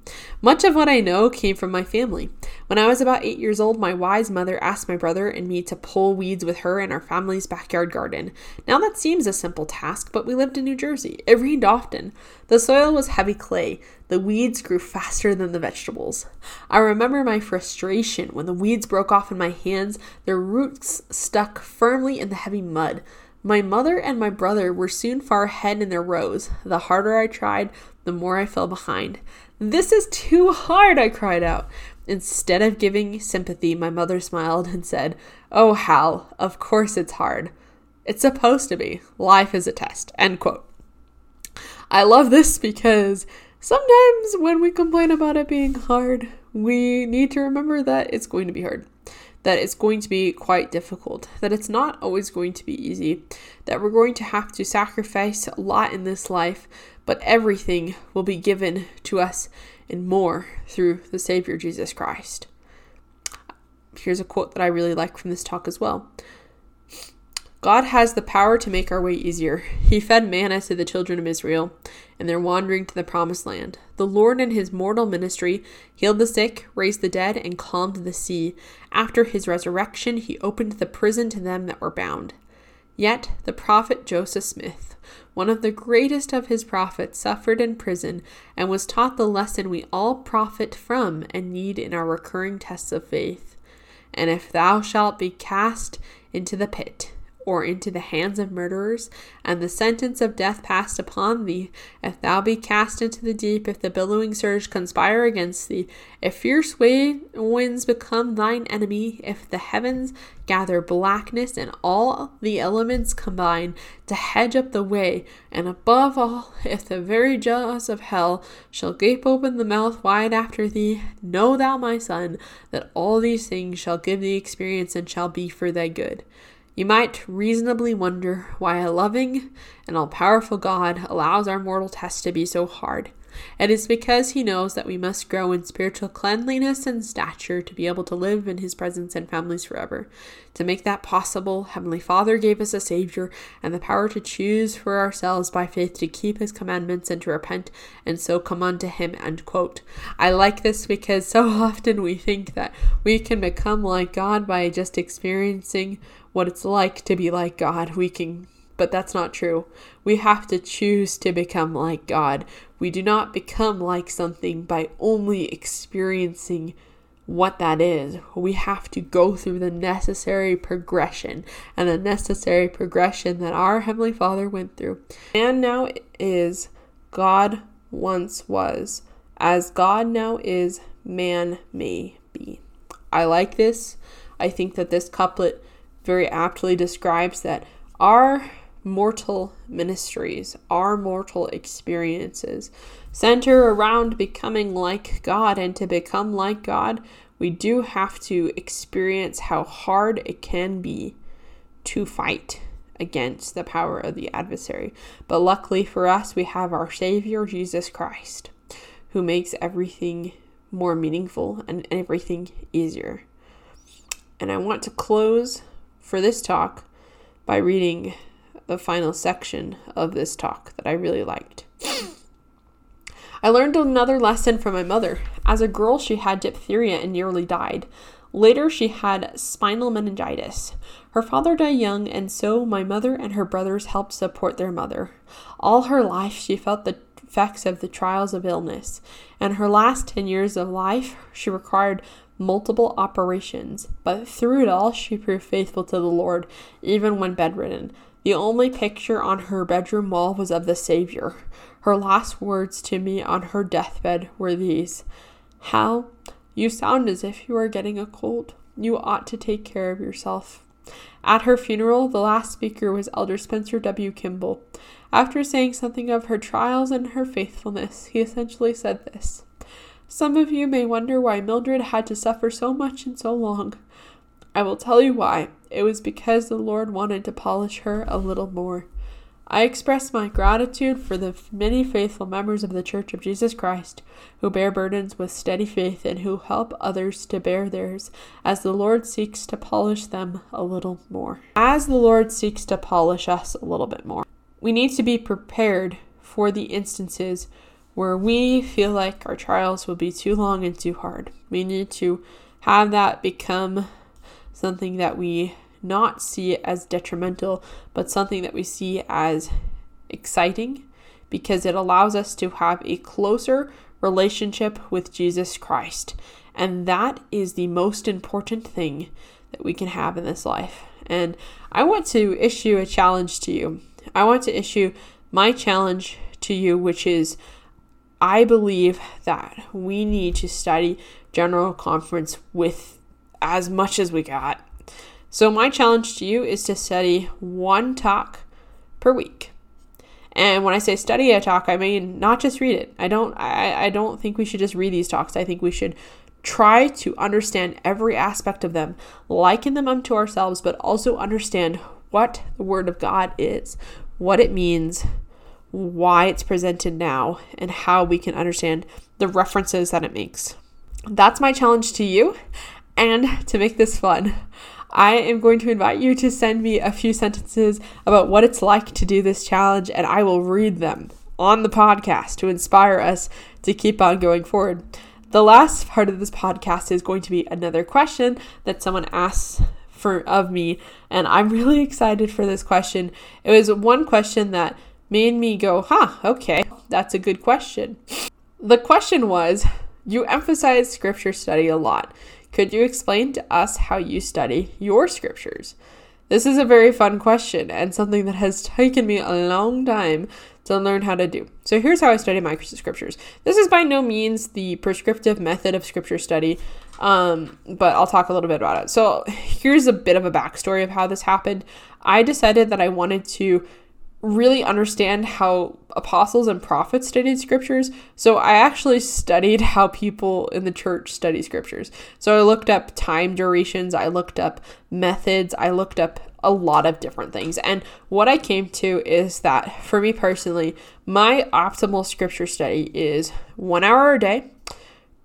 Much of what I know came from my family. When I was about eight years old, my wise mother asked my brother and me to pull weeds with her in our family's backyard garden. Now that seems a simple task, but we lived in New Jersey. It rained often. The soil was heavy clay. The weeds grew faster than the vegetables. I remember my frustration when the weeds broke off in my hands, their roots stuck firmly in the heavy mud. My mother and my brother were soon far ahead in their rows. The harder I tried, the more I fell behind. This is too hard, I cried out. Instead of giving sympathy, my mother smiled and said, Oh, Hal, of course it's hard. It's supposed to be. Life is a test. End quote. I love this because sometimes when we complain about it being hard, we need to remember that it's going to be hard that it's going to be quite difficult, that it's not always going to be easy, that we're going to have to sacrifice a lot in this life, but everything will be given to us and more through the Savior Jesus Christ. Here's a quote that I really like from this talk as well. God has the power to make our way easier. He fed manna to the children of Israel and their wandering to the promised land. The Lord in his mortal ministry healed the sick, raised the dead, and calmed the sea. After his resurrection, he opened the prison to them that were bound. Yet the prophet Joseph Smith, one of the greatest of his prophets, suffered in prison and was taught the lesson we all profit from and need in our recurring tests of faith. And if thou shalt be cast into the pit, or into the hands of murderers, and the sentence of death passed upon thee. If thou be cast into the deep, if the billowing surge conspire against thee, if fierce winds become thine enemy, if the heavens gather blackness and all the elements combine to hedge up the way, and above all, if the very jaws of hell shall gape open the mouth wide after thee, know thou, my son, that all these things shall give thee experience and shall be for thy good. You might reasonably wonder why a loving and all powerful God allows our mortal tests to be so hard. It is because he knows that we must grow in spiritual cleanliness and stature to be able to live in his presence and families forever. To make that possible, Heavenly Father gave us a Savior and the power to choose for ourselves by faith to keep his commandments and to repent and so come unto him. End quote. I like this because so often we think that we can become like God by just experiencing what it's like to be like God. We can but that's not true. We have to choose to become like God. We do not become like something by only experiencing what that is. We have to go through the necessary progression and the necessary progression that our Heavenly Father went through. And now is God once was. As God now is, man may be. I like this. I think that this couplet very aptly describes that our mortal ministries, our mortal experiences, center around becoming like God. And to become like God, we do have to experience how hard it can be to fight against the power of the adversary. But luckily for us, we have our Savior, Jesus Christ, who makes everything more meaningful and everything easier. And I want to close for this talk by reading the final section of this talk that I really liked. I learned another lesson from my mother. As a girl, she had diphtheria and nearly died. Later, she had spinal meningitis. Her father died young, and so my mother and her brothers helped support their mother. All her life, she felt the effects of the trials of illness. And her last 10 years of life, she required multiple operations, but through it all, she proved faithful to the Lord, even when bedridden. The only picture on her bedroom wall was of the Savior. Her last words to me on her deathbed were these Hal, you sound as if you are getting a cold. You ought to take care of yourself. At her funeral, the last speaker was Elder Spencer W. Kimball. After saying something of her trials and her faithfulness, he essentially said this Some of you may wonder why Mildred had to suffer so much and so long. I will tell you why. It was because the Lord wanted to polish her a little more. I express my gratitude for the many faithful members of the Church of Jesus Christ who bear burdens with steady faith and who help others to bear theirs as the Lord seeks to polish them a little more. As the Lord seeks to polish us a little bit more, we need to be prepared for the instances where we feel like our trials will be too long and too hard. We need to have that become something that we not see as detrimental, but something that we see as exciting because it allows us to have a closer relationship with Jesus Christ. And that is the most important thing that we can have in this life. And I want to issue a challenge to you. I want to issue my challenge to you, which is I believe that we need to study General Conference with as much as we got. So, my challenge to you is to study one talk per week. And when I say study a talk, I mean not just read it. I don't I, I don't think we should just read these talks. I think we should try to understand every aspect of them, liken them unto ourselves, but also understand what the Word of God is, what it means, why it's presented now, and how we can understand the references that it makes. That's my challenge to you. And to make this fun, I am going to invite you to send me a few sentences about what it's like to do this challenge, and I will read them on the podcast to inspire us to keep on going forward. The last part of this podcast is going to be another question that someone asks for of me, and I'm really excited for this question. It was one question that made me go, "Huh, okay, that's a good question." The question was, you emphasize scripture study a lot. Could you explain to us how you study your scriptures? This is a very fun question and something that has taken me a long time to learn how to do. So here's how I study my scriptures. This is by no means the prescriptive method of scripture study, um, but I'll talk a little bit about it. So here's a bit of a backstory of how this happened. I decided that I wanted to really understand how apostles and prophets studied scriptures. So I actually studied how people in the church study scriptures. So I looked up time durations, I looked up methods, I looked up a lot of different things. And what I came to is that for me personally, my optimal scripture study is one hour a day,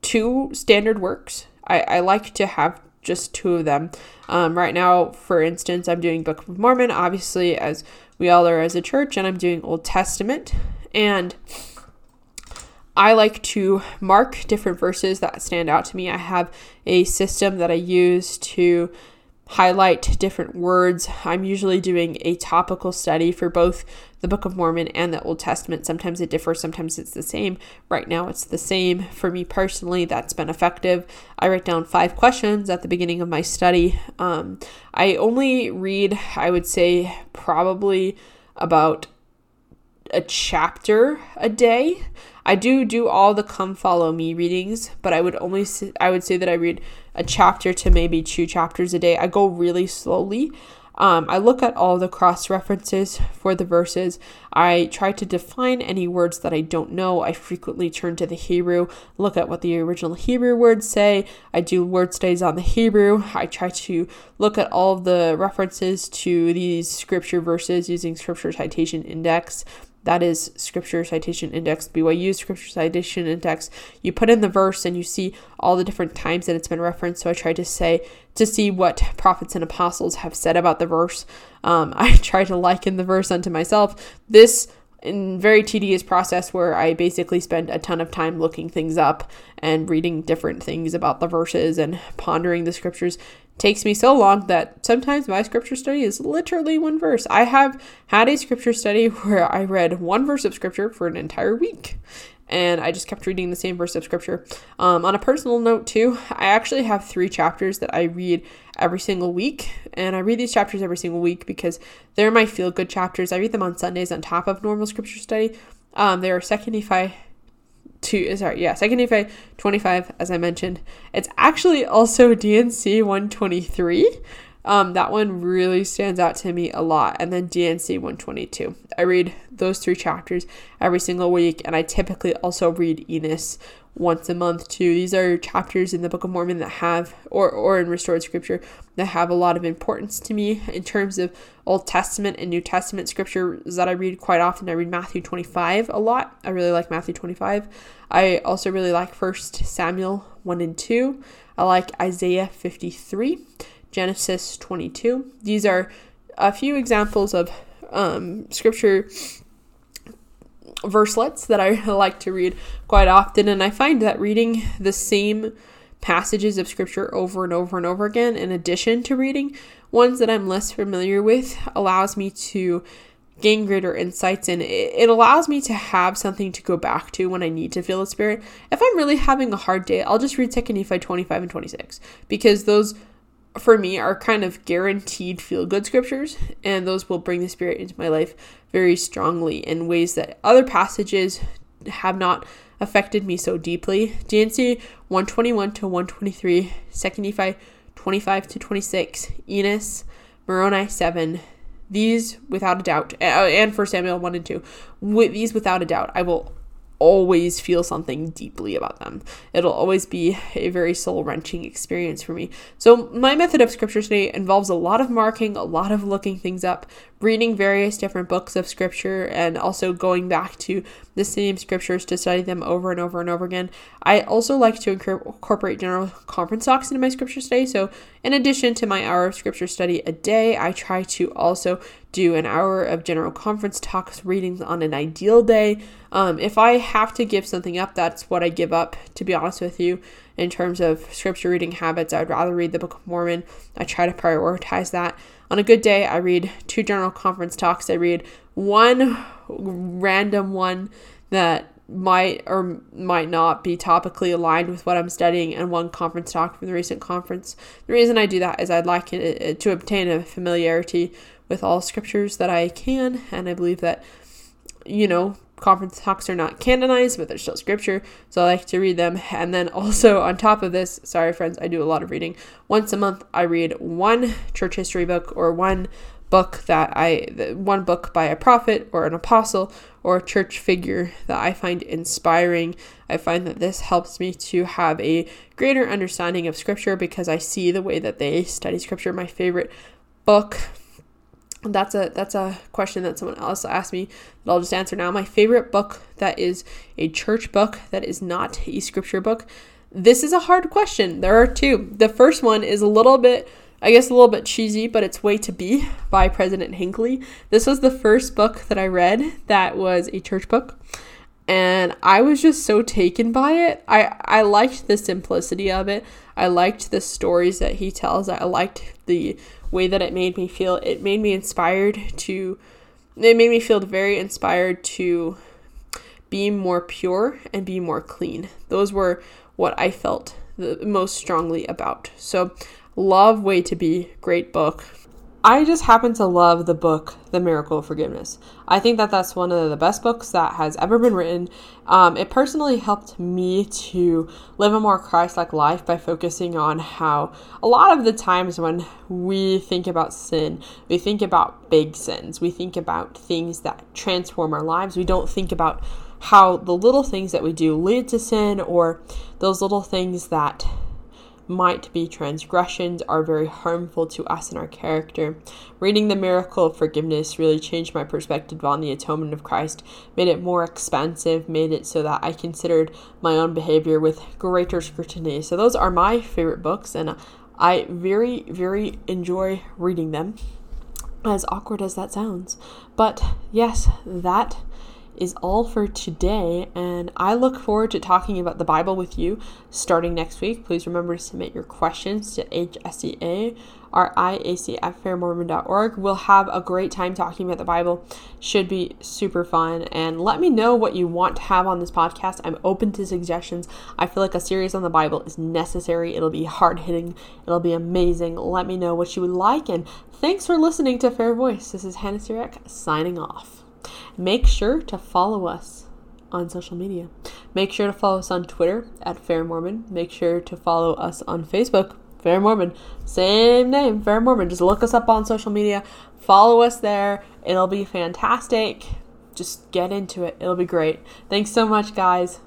two standard works. I, I like to have just two of them. Um, right now, for instance, I'm doing Book of Mormon, obviously, as we all are as a church, and I'm doing Old Testament. And I like to mark different verses that stand out to me. I have a system that I use to highlight different words. I'm usually doing a topical study for both the Book of Mormon and the Old Testament. Sometimes it differs, sometimes it's the same. Right now it's the same. For me personally, that's been effective. I write down five questions at the beginning of my study. Um, I only read, I would say, probably about a chapter a day. I do do all the come follow me readings, but I would only I would say that I read a chapter to maybe two chapters a day. I go really slowly. Um, I look at all the cross references for the verses. I try to define any words that I don't know. I frequently turn to the Hebrew, look at what the original Hebrew words say. I do word studies on the Hebrew. I try to look at all the references to these scripture verses using Scripture Citation Index. That is Scripture Citation Index, BYU Scripture Citation Index. You put in the verse and you see all the different times that it's been referenced. So I try to say to see what prophets and apostles have said about the verse. Um, I try to liken the verse unto myself. This in very tedious process where I basically spend a ton of time looking things up and reading different things about the verses and pondering the scriptures takes me so long that sometimes my scripture study is literally one verse. I have had a scripture study where I read one verse of scripture for an entire week. And I just kept reading the same verse of scripture. Um, on a personal note, too, I actually have three chapters that I read every single week. And I read these chapters every single week because they're my feel good chapters. I read them on Sundays on top of normal scripture study. Um, they are Second Nephi two sorry yeah second Nephi 25 as i mentioned. It's actually also D&C 123 um, that one really stands out to me a lot and then D&C 122 i read those three chapters every single week and i typically also read enos once a month too. These are chapters in the Book of Mormon that have, or, or in Restored Scripture, that have a lot of importance to me in terms of Old Testament and New Testament scriptures that I read quite often. I read Matthew 25 a lot. I really like Matthew 25. I also really like First Samuel 1 and 2. I like Isaiah 53, Genesis 22. These are a few examples of um, scripture verselets that I like to read quite often, and I find that reading the same passages of scripture over and over and over again, in addition to reading ones that I'm less familiar with, allows me to gain greater insights and it allows me to have something to go back to when I need to feel the spirit. If I'm really having a hard day, I'll just read 2 Nephi 25 and 26 because those for me are kind of guaranteed feel good scriptures and those will bring the spirit into my life very strongly in ways that other passages have not affected me so deeply. D&C 121 to 123, 2 Nephi 25 to 26, Enos, Moroni 7. These, without a doubt, and for Samuel 1 and 2, these, without a doubt, I will always feel something deeply about them. It'll always be a very soul wrenching experience for me. So, my method of scripture study involves a lot of marking, a lot of looking things up, reading various different books of scripture, and also going back to the same scriptures to study them over and over and over again. I also like to incorporate general conference talks into my scripture study. So, in addition to my hour of scripture study a day, I try to also do an hour of general conference talks readings on an ideal day. Um, if I have to give something up, that's what I give up, to be honest with you. In terms of scripture reading habits, I'd rather read the Book of Mormon. I try to prioritize that. On a good day, I read two general conference talks. I read one random one that might or might not be topically aligned with what I'm studying and one conference talk from the recent conference. The reason I do that is I'd like it to obtain a familiarity with all scriptures that I can, and I believe that, you know, conference talks are not canonized, but they're still scripture, so I like to read them. And then also on top of this, sorry friends, I do a lot of reading. Once a month, I read one church history book or one book that I, one book by a prophet or an apostle or a church figure that I find inspiring. I find that this helps me to have a greater understanding of scripture because I see the way that they study scripture. My favorite book that's a that's a question that someone else asked me that I'll just answer now. My favorite book that is a church book that is not a scripture book. This is a hard question. There are two. The first one is a little bit I guess a little bit cheesy, but it's Way to Be by President Hinckley. This was the first book that I read that was a church book. And I was just so taken by it. I, I liked the simplicity of it. I liked the stories that he tells. I liked the way that it made me feel. It made me inspired to, it made me feel very inspired to be more pure and be more clean. Those were what I felt the most strongly about. So Love Way to Be, great book. I just happen to love the book, The Miracle of Forgiveness. I think that that's one of the best books that has ever been written. Um, it personally helped me to live a more Christ like life by focusing on how a lot of the times when we think about sin, we think about big sins, we think about things that transform our lives. We don't think about how the little things that we do lead to sin or those little things that might be transgressions are very harmful to us and our character. Reading the miracle of forgiveness really changed my perspective on the atonement of Christ, made it more expansive, made it so that I considered my own behavior with greater scrutiny. So, those are my favorite books, and I very, very enjoy reading them, as awkward as that sounds. But yes, that is all for today, and I look forward to talking about the Bible with you starting next week. Please remember to submit your questions to HSEA RIAC at fairmormon.org. We'll have a great time talking about the Bible. Should be super fun. And let me know what you want to have on this podcast. I'm open to suggestions. I feel like a series on the Bible is necessary. It'll be hard hitting, it'll be amazing. Let me know what you would like. And thanks for listening to Fair Voice. This is Hannah Seariac signing off. Make sure to follow us on social media. Make sure to follow us on Twitter at Fair Mormon. Make sure to follow us on Facebook, Fair Mormon. Same name, Fair Mormon. Just look us up on social media. Follow us there. It'll be fantastic. Just get into it. It'll be great. Thanks so much, guys.